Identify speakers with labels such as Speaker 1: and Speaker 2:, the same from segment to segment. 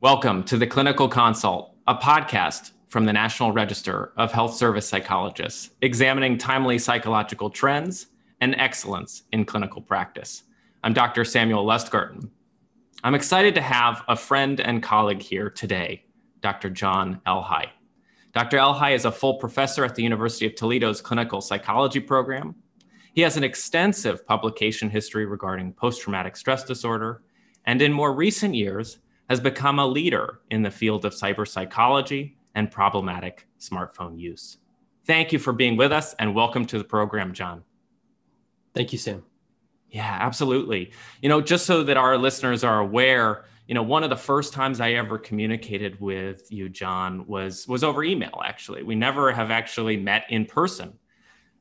Speaker 1: Welcome to the Clinical Consult, a podcast from the National Register of Health Service Psychologists, examining timely psychological trends and excellence in clinical practice. I'm Dr. Samuel Lustgarten. I'm excited to have a friend and colleague here today, Dr. Jon Elhai. Dr. Elhai is a full professor at the University of Toledo's clinical psychology program. He has an extensive publication history regarding post traumatic stress disorder, and in more recent years, has become a leader in the field of cyber psychology and problematic smartphone use. Thank you for being with us and welcome to the program, Jon.
Speaker 2: Thank you, Sam.
Speaker 1: Yeah, absolutely. You know, just so that our listeners are aware, you know, one of the first times I ever communicated with you, Jon, was was over email. Actually, we never have actually met in person,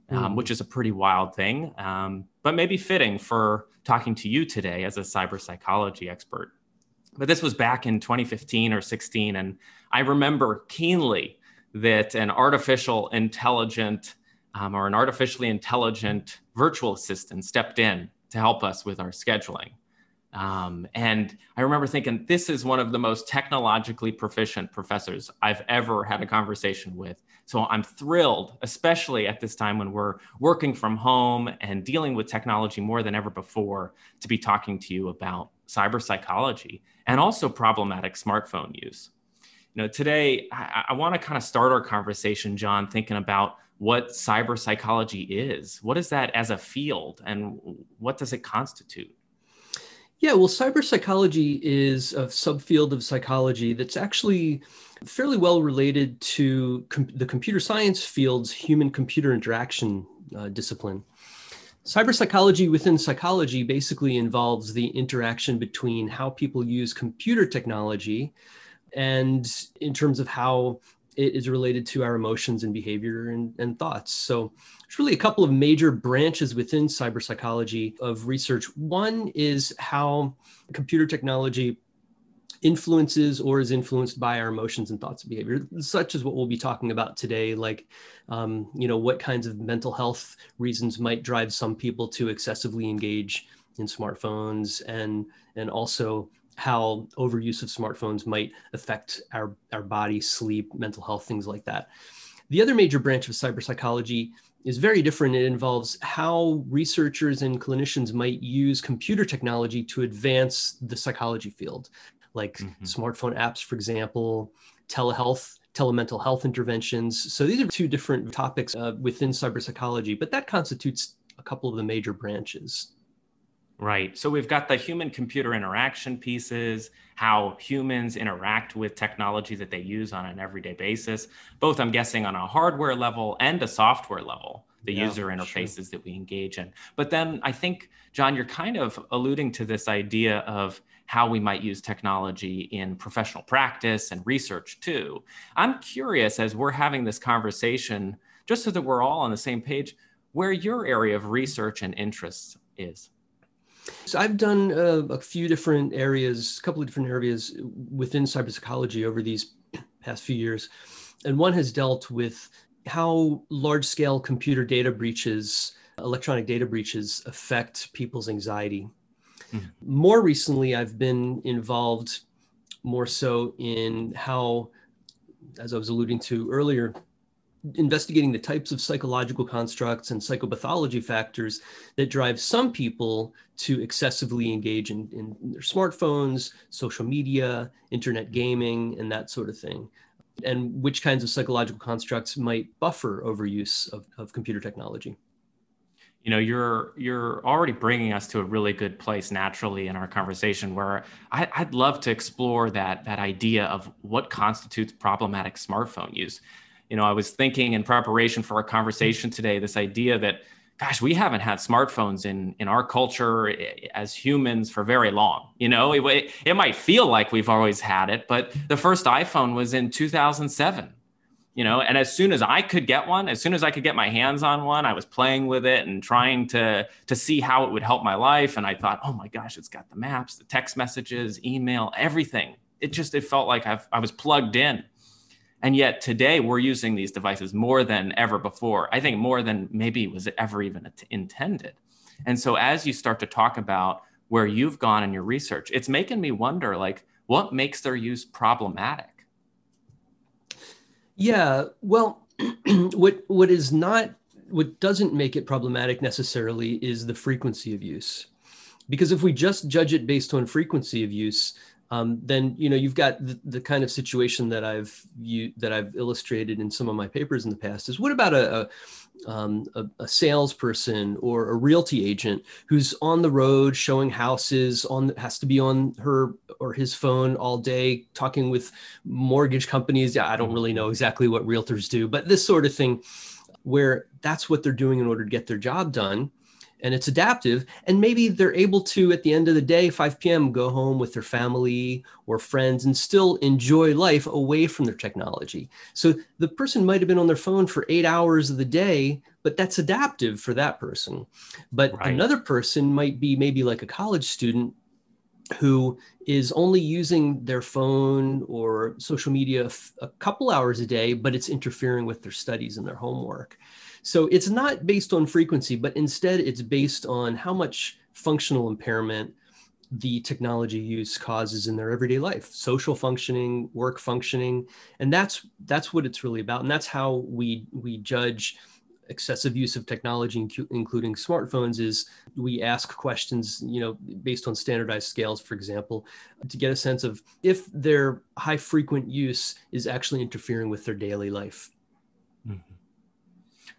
Speaker 1: um, mm. which is a pretty wild thing, um, but maybe fitting for talking to you today as a cyber psychology expert but this was back in 2015 or 16 and i remember keenly that an artificial intelligent um, or an artificially intelligent virtual assistant stepped in to help us with our scheduling um, and i remember thinking this is one of the most technologically proficient professors i've ever had a conversation with so i'm thrilled especially at this time when we're working from home and dealing with technology more than ever before to be talking to you about cyber psychology and also problematic smartphone use. You know, today I, I want to kind of start our conversation, Jon, thinking about what cyber psychology is. What is that as a field, and what does it constitute?
Speaker 2: Yeah, well, cyber psychology is a subfield of psychology that's actually fairly well related to com- the computer science field's human computer interaction uh, discipline. Cyber psychology within psychology basically involves the interaction between how people use computer technology and in terms of how it is related to our emotions and behavior and, and thoughts. So there's really a couple of major branches within cyber psychology of research. One is how computer technology influences or is influenced by our emotions and thoughts and behavior, such as what we'll be talking about today, like, um, you know, what kinds of mental health reasons might drive some people to excessively engage in smartphones and, and also how overuse of smartphones might affect our, our body, sleep, mental health, things like that. The other major branch of cyber psychology is very different. It involves how researchers and clinicians might use computer technology to advance the psychology field like mm-hmm. smartphone apps, for example, telehealth, telemental health interventions. So these are two different topics uh, within cyber psychology, but that constitutes a couple of the major branches.
Speaker 1: Right. So we've got the human computer interaction pieces, how humans interact with technology that they use on an everyday basis, both, I'm guessing, on a hardware level and a software level, the yeah, user interfaces sure. that we engage in. But then I think, Jon, you're kind of alluding to this idea of how we might use technology in professional practice and research too. I'm curious as we're having this conversation, just so that we're all on the same page, where your area of research and interests is.
Speaker 2: So I've done uh, a few different areas, a couple of different areas within cybersecurity over these past few years. And one has dealt with how large scale computer data breaches, electronic data breaches affect people's anxiety Mm-hmm. More recently, I've been involved more so in how, as I was alluding to earlier, investigating the types of psychological constructs and psychopathology factors that drive some people to excessively engage in, in their smartphones, social media, internet gaming, and that sort of thing. And which kinds of psychological constructs might buffer overuse of, of computer technology
Speaker 1: you know you're you're already bringing us to a really good place naturally in our conversation where I, would love to explore that that idea of what constitutes problematic smartphone use you know i was thinking in preparation for our conversation today this idea that gosh we haven't had smartphones in in our culture eh, as humans for very long. You know it, it might feel like we've always had it but the first iphone was in 2007 you know and as soon as i could get one as soon as i could get my hands on one i was playing with it and trying to to see how it would help my life and i thought oh my gosh it's got the maps the text messages email everything. It just it felt like I've, i was plugged in And yet today we're using these devices more than ever before. I think more than maybe was ever even intended. And so as you start to talk about where you've gone in your research, it's making me wonder like what makes their use problematic?
Speaker 2: Yeah, well, what what is not what doesn't make it problematic necessarily is the frequency of use. Because if we just judge it based on frequency of use, um, then you know you've got the, the, kind of situation that I've you that I've illustrated in some of my papers in the past. Is what about a, a um, a, a, salesperson or a realty agent who's on the road showing houses on has to be on her or his phone all day talking with mortgage companies i don't really know exactly what realtors do but this sort of thing where that's what they're doing in order to get their job done and it's adaptive and maybe they're able to at the end of the day 5 p.m go home with their family or friends and still enjoy life away from their technology. So the person might have been on their phone for eight hours of the day but that's adaptive for that person. But right. another person might be maybe like a college student who is only using their phone or social media a couple hours a day but it's interfering with their studies and their homework so it's not based on frequency, but instead it's based on how much functional impairment the technology use causes in their everyday life social functioning work functioning and that's that's what it's really about and that's how we we judge excessive use of technology including smartphones is we ask questions you know based on standardized scales for example to get a sense of if their high frequent use is actually interfering with their daily life.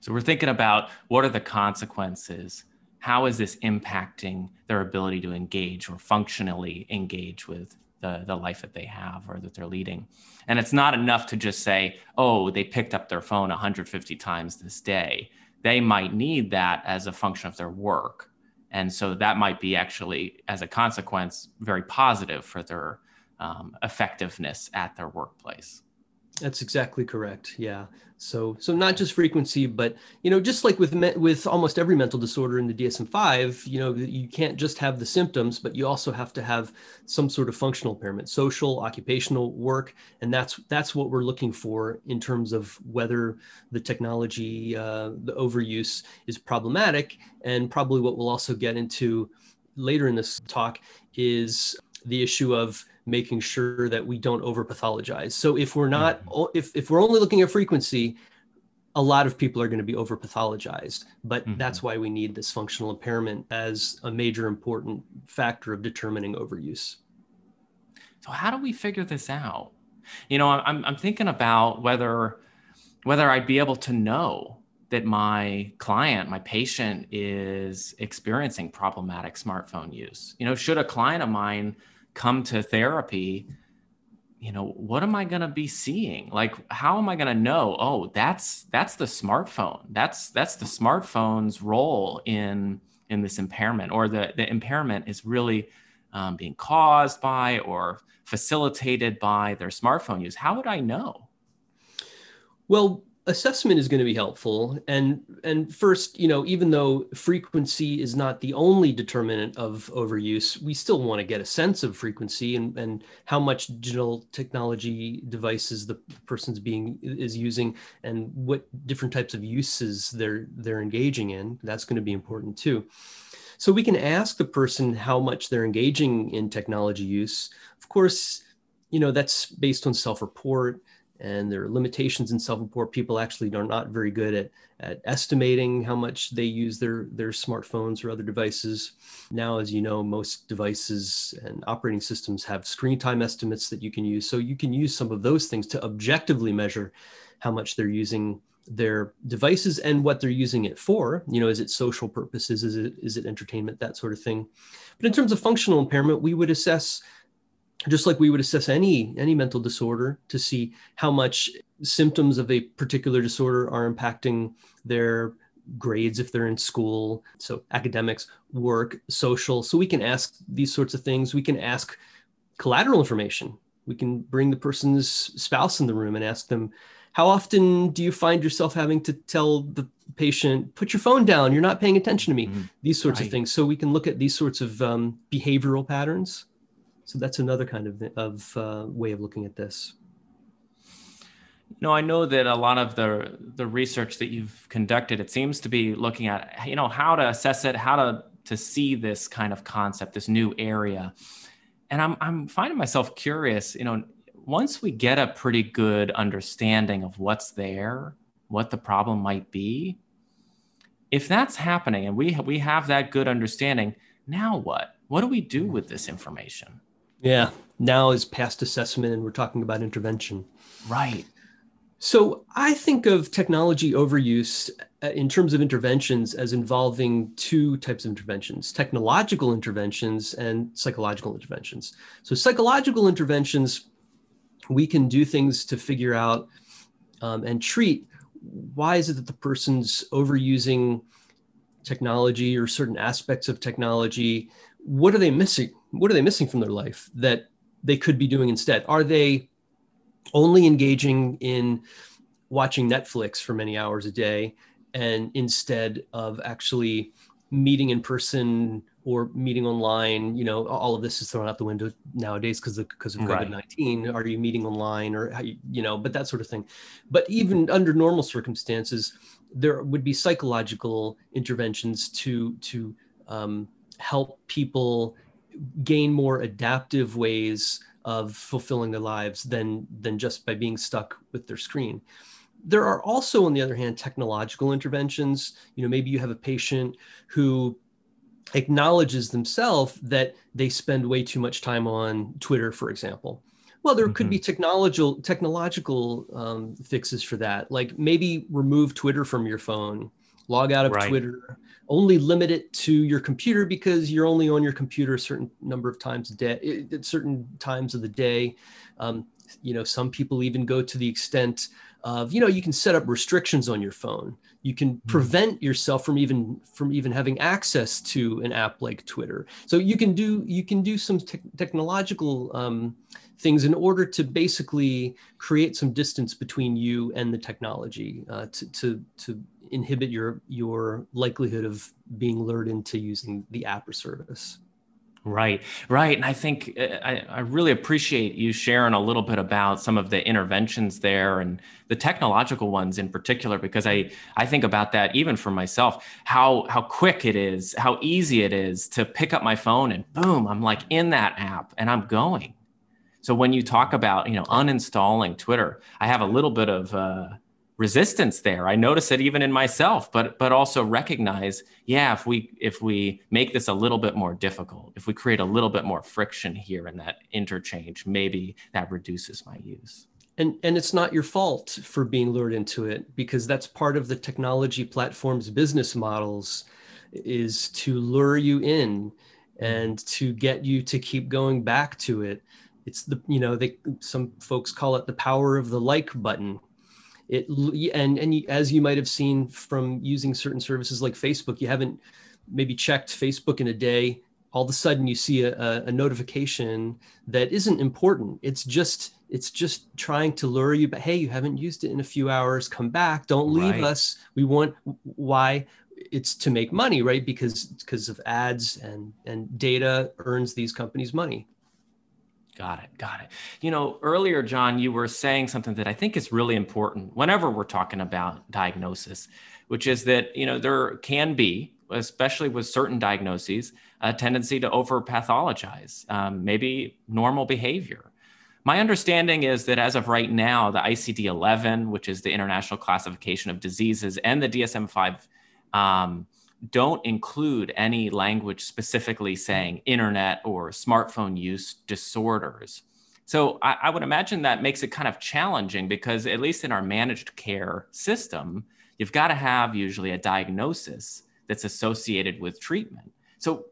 Speaker 1: So we're thinking about what are the consequences? How is this impacting their ability to engage or functionally engage with the, the life that they have or that they're leading? And it's not enough to just say, oh, they picked up their phone 150 times this day. They might need that as a function of their work. And so that might be actually, as a consequence, very positive for their um, effectiveness at their workplace.
Speaker 2: That's exactly correct. Yeah. So so not just frequency, but you know, just like with me- with almost every mental disorder in the DSM-5, you know, you can't just have the symptoms, but you also have to have some sort of functional impairment, social, occupational work, and that's that's what we're looking for in terms of whether the technology, uh, the overuse, is problematic, and probably what we'll also get into later in this talk is the issue of making sure that we don't over pathologize. So if we're not, mm-hmm. if, if we're only looking at frequency, a lot of people are going to be over pathologized. But mm-hmm. that's why we need this functional impairment as a major important factor of determining overuse.
Speaker 1: So how do we figure this out? You know, I'm, I'm thinking about whether whether I'd be able to know that my client, my patient is experiencing problematic smartphone use. You know, should a client of mine come to therapy you know what am i going to be seeing? Like how am i going to know oh that's that's the smartphone. That's that's the smartphone's role in in this impairment or the the impairment is really um, being caused by or facilitated by their smartphone use. How would i know?
Speaker 2: Well assessment is going to be helpful. And and first you know even though frequency is not the only determinant of overuse we still want to get a sense of frequency and and how much digital technology devices the person's being is using and what different types of uses they're they're engaging in. That's going to be important too. So we can ask the person how much they're engaging in technology use. Of course you know that's based on self-report and there are limitations in self-report. People actually are not very good at, at estimating how much they use their, their smartphones or other devices. Now, as you know, most devices and operating systems have screen time estimates that you can use. So you can use some of those things to objectively measure how much they're using their devices and what they're using it for. You know, is it social purposes? Is it is it entertainment? That sort of thing. But in terms of functional impairment, we would assess just like we would assess any any mental disorder to see how much symptoms of a particular disorder are impacting their grades if they're in school. So academics work social. So we can ask these sorts of things. We can ask collateral information. We can bring the person's spouse in the room and ask them how often do you find yourself having to tell the patient put your phone down. You're not paying attention to me mm-hmm. these sorts right. of things. So we can look at these sorts of um, behavioral patterns so that's another kind of, of uh, way of looking at this.
Speaker 1: No, I know that a lot of the the research that you've conducted, it seems to be looking at you know how to assess it, how to to see this kind of concept, this new area. And I'm I'm finding myself curious, you know, once we get a pretty good understanding of what's there, what the problem might be, if that's happening and we we have that good understanding, now what? What do we do with this information?
Speaker 2: Yeah, now is past assessment and we're talking about intervention.
Speaker 1: Right.
Speaker 2: So I think of technology overuse uh, in terms of interventions as involving two types of interventions technological interventions and psychological interventions. So, psychological interventions, we can do things to figure out um, and treat why is it that the person's overusing technology or certain aspects of technology? What are they missing? What are they missing from their life that they could be doing instead? Are they only engaging in watching Netflix for many hours a day and instead of actually meeting in person or meeting online you know all of this is thrown out the window nowadays because of because of covid-19 right. are you meeting online or how you, you know but that sort of thing but even under normal circumstances there would be psychological interventions to to um, help people gain more adaptive ways of fulfilling their lives than than just by being stuck with their screen there are also on the other hand technological interventions you know maybe you have a patient who acknowledges themselves that they spend way too much time on twitter for example well there mm-hmm. could be mm-hmm. technological technological um, fixes for that like maybe remove twitter from your phone log out of right. twitter only limit it to your computer because you're only on your computer a certain number of times a day at certain times of the day um, you know some people even go to the extent of you know you can set up restrictions on your phone you can hmm. prevent yourself from even from even having access to an app like twitter so you can do you can do some te- technological um, things in order to basically create some distance between you and the technology uh, to, to to inhibit your your likelihood of being lured into using the app or service.
Speaker 1: Right, right. And I think uh, I, I really appreciate you sharing a little bit about some of the interventions there and the technological ones in particular, because I, I think about that even for myself, how, how quick it is, how easy it is to pick up my phone and boom, I'm like in that app and I'm going. So when you talk about, you know, uninstalling Twitter, I have a little bit of, uh, resistance there. I notice it even in myself but but also recognize yeah if we if we make this a little bit more difficult if we create a little bit more friction here in that interchange maybe that reduces my use.
Speaker 2: And and it's not your fault for being lured into it because that's part of the technology platform's business models is to lure you in and to get you to keep going back to it. It's the you know they some folks call it the power of the like button it and and as you might have seen from using certain services like facebook you haven't maybe checked facebook in a day all of a sudden you see a, a, notification that isn't important. It's just it's just trying to lure you but hey you haven't used it in a few hours come back don't leave right. us. We want why? It's to make money right? Because because of ads and and data earns these companies money
Speaker 1: Got it. Got it. You know, earlier, Jon, you were saying something that I think is really important whenever we're talking about diagnosis, which is that, you know, there can be, especially with certain diagnoses, a tendency to over pathologize, um, maybe normal behavior. My understanding is that as of right now, the ICD 11, which is the International Classification of Diseases, and the DSM 5 um, don't include any language specifically saying internet or smartphone use disorders. So I, I, would imagine that makes it kind of challenging because, at least in our managed care system, you've got to have usually a diagnosis that's associated with treatment. So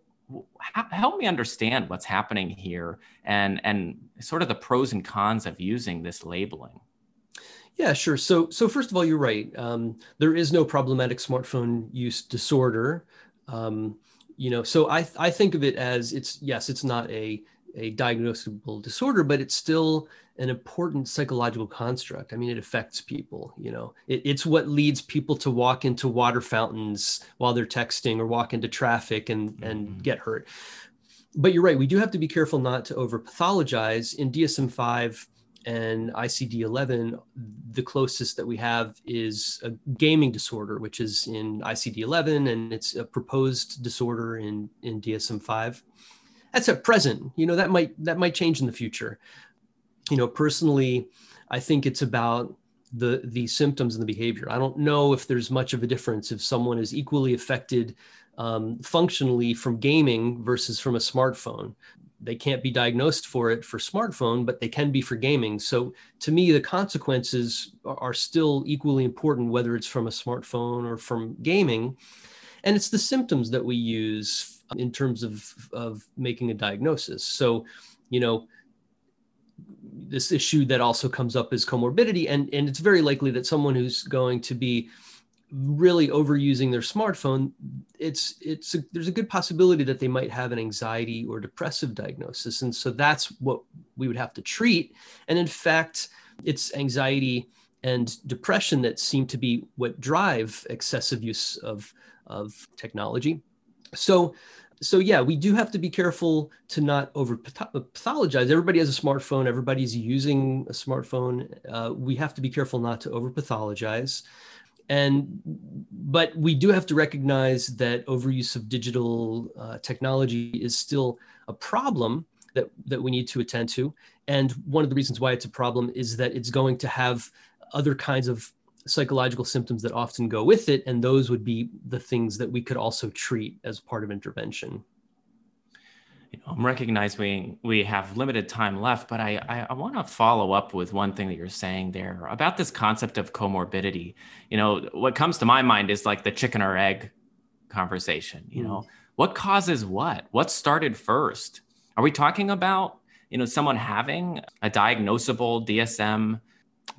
Speaker 1: help me understand what's happening here and, and sort of the pros and cons of using this labeling.
Speaker 2: Yeah, sure. So, so first of all, you're right. Um, there is no problematic smartphone use disorder. Um, you know, so I I think of it as it's yes, it's not a a diagnosable disorder, but it's still an important psychological construct. I mean, it affects people. You know, it, it's what leads people to walk into water fountains while they're texting or walk into traffic and and mm-hmm. get hurt. But you're right. We do have to be careful not to over pathologize. In DSM five, and ICD-11, the closest that we have is a gaming disorder, which is in ICD-11, and it's a proposed disorder in in DSM-5. That's at present. You know that might that might change in the future. You know, personally, I think it's about the the symptoms and the behavior. I don't know if there's much of a difference if someone is equally affected um, functionally from gaming versus from a smartphone they can't be diagnosed for it for smartphone, but they can be for gaming. So to me, the consequences are still equally important, whether it's from a smartphone or from gaming. And it's the symptoms that we use in terms of, of making a diagnosis. So, you know, this issue that also comes up is comorbidity. And, and it's very likely that someone who's going to be really overusing their smartphone, it's it's a, there's a good possibility that they might have an anxiety or depressive diagnosis, and so that's what we would have to treat. And in fact, it's anxiety and depression that seem to be what drive excessive use of of technology. So so yeah, we do have to be careful to not over pathologize. Everybody has a smartphone. Everybody's using a smartphone. Uh, we have to be careful not to over pathologize and but we do have to recognize that overuse of digital uh, technology is still a problem that that we need to attend to. And one of the reasons why it's a problem is that it's going to have other kinds of psychological symptoms that often go with it and those would be the things that we could also treat as part of intervention
Speaker 1: you know, I'm recognizing we have limited time left, but I, I, I want to follow up with one thing that you're saying there about this concept of comorbidity. You know, what comes to my mind is like the chicken or egg conversation. You mm. know, what causes what? What started first? Are we talking about, you know, someone having a diagnosable DSM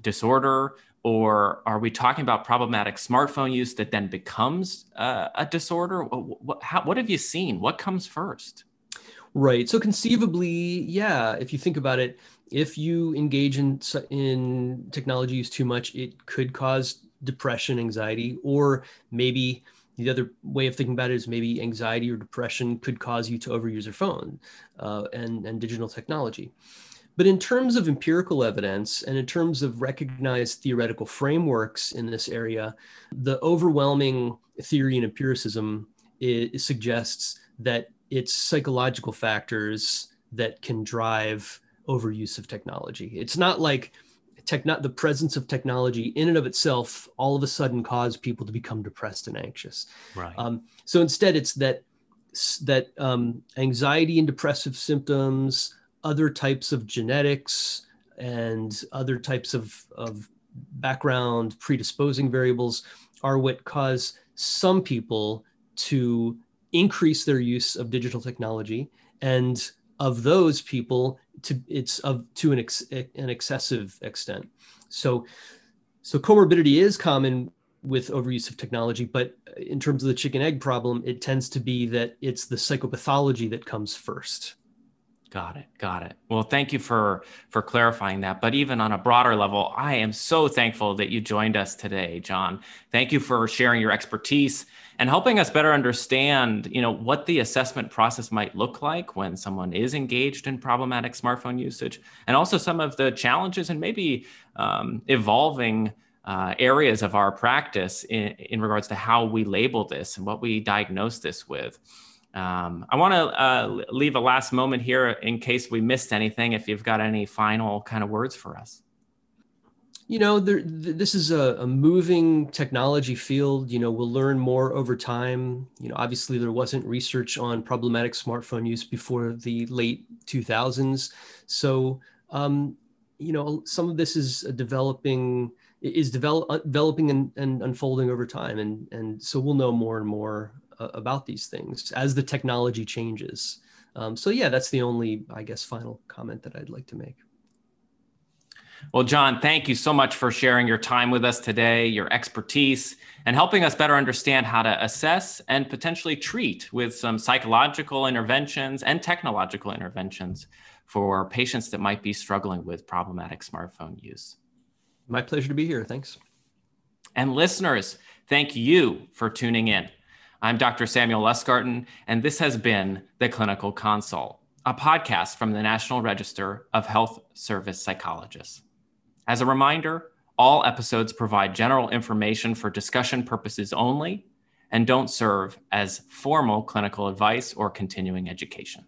Speaker 1: disorder? Or are we talking about problematic smartphone use that then becomes uh, a disorder? What, what, how, what have you seen? What comes first?
Speaker 2: Right. So conceivably, yeah, if you think about it, if you engage in in technology use too much, it could cause depression, anxiety, or maybe the other way of thinking about it is maybe anxiety or depression could cause you to overuse your phone uh, and and digital technology. But in terms of empirical evidence and in terms of recognized theoretical frameworks in this area, the overwhelming theory and empiricism it, it suggests that it's psychological factors that can drive overuse of technology. It's not like techno- the presence of technology in and of itself all of a sudden cause people to become depressed and anxious.
Speaker 1: Right.
Speaker 2: Um, so instead, it's that that um, anxiety and depressive symptoms, other types of genetics, and other types of, of background predisposing variables are what cause some people to increase their use of digital technology and of those people to it's of to an, ex, an excessive extent. So so comorbidity is common with overuse of technology but in terms of the chicken egg problem it tends to be that it's the psychopathology that comes first
Speaker 1: Got it. Got it. Well, thank you for for clarifying that. But even on a broader level, I am so thankful that you joined us today, Jon. Thank you for sharing your expertise and helping us better understand, you know, what the assessment process might look like when someone is engaged in problematic smartphone usage, and also some of the challenges and maybe um, evolving uh, areas of our practice in, in regards to how we label this and what we diagnose this with. Um, I want to uh, leave a last moment here in case we missed anything. If you've got any final kind of words for us.
Speaker 2: You know, there, th- this is a, a, moving technology field. You know, we'll learn more over time. You know, obviously there wasn't research on problematic smartphone use before the late 2000s. So, um, you know, some of this is developing is develop, uh, developing and, and unfolding over time, and and so we'll know more and more about these things as the technology changes. Um, so yeah, that's the only, I guess, final comment that I'd like to make.
Speaker 1: Well, Jon, thank you so much for sharing your time with us today, your expertise, and helping us better understand how to assess and potentially treat with some psychological interventions and technological interventions for patients that might be struggling with problematic smartphone use.
Speaker 2: My pleasure to be here. Thanks.
Speaker 1: And listeners, thank you for tuning in. I'm Dr. Samuel Lustgarten, and this has been the Clinical Consult. a podcast from the National Register of Health Service Psychologists. As a reminder, all episodes provide general information for discussion purposes only and don't serve as formal clinical advice or continuing education.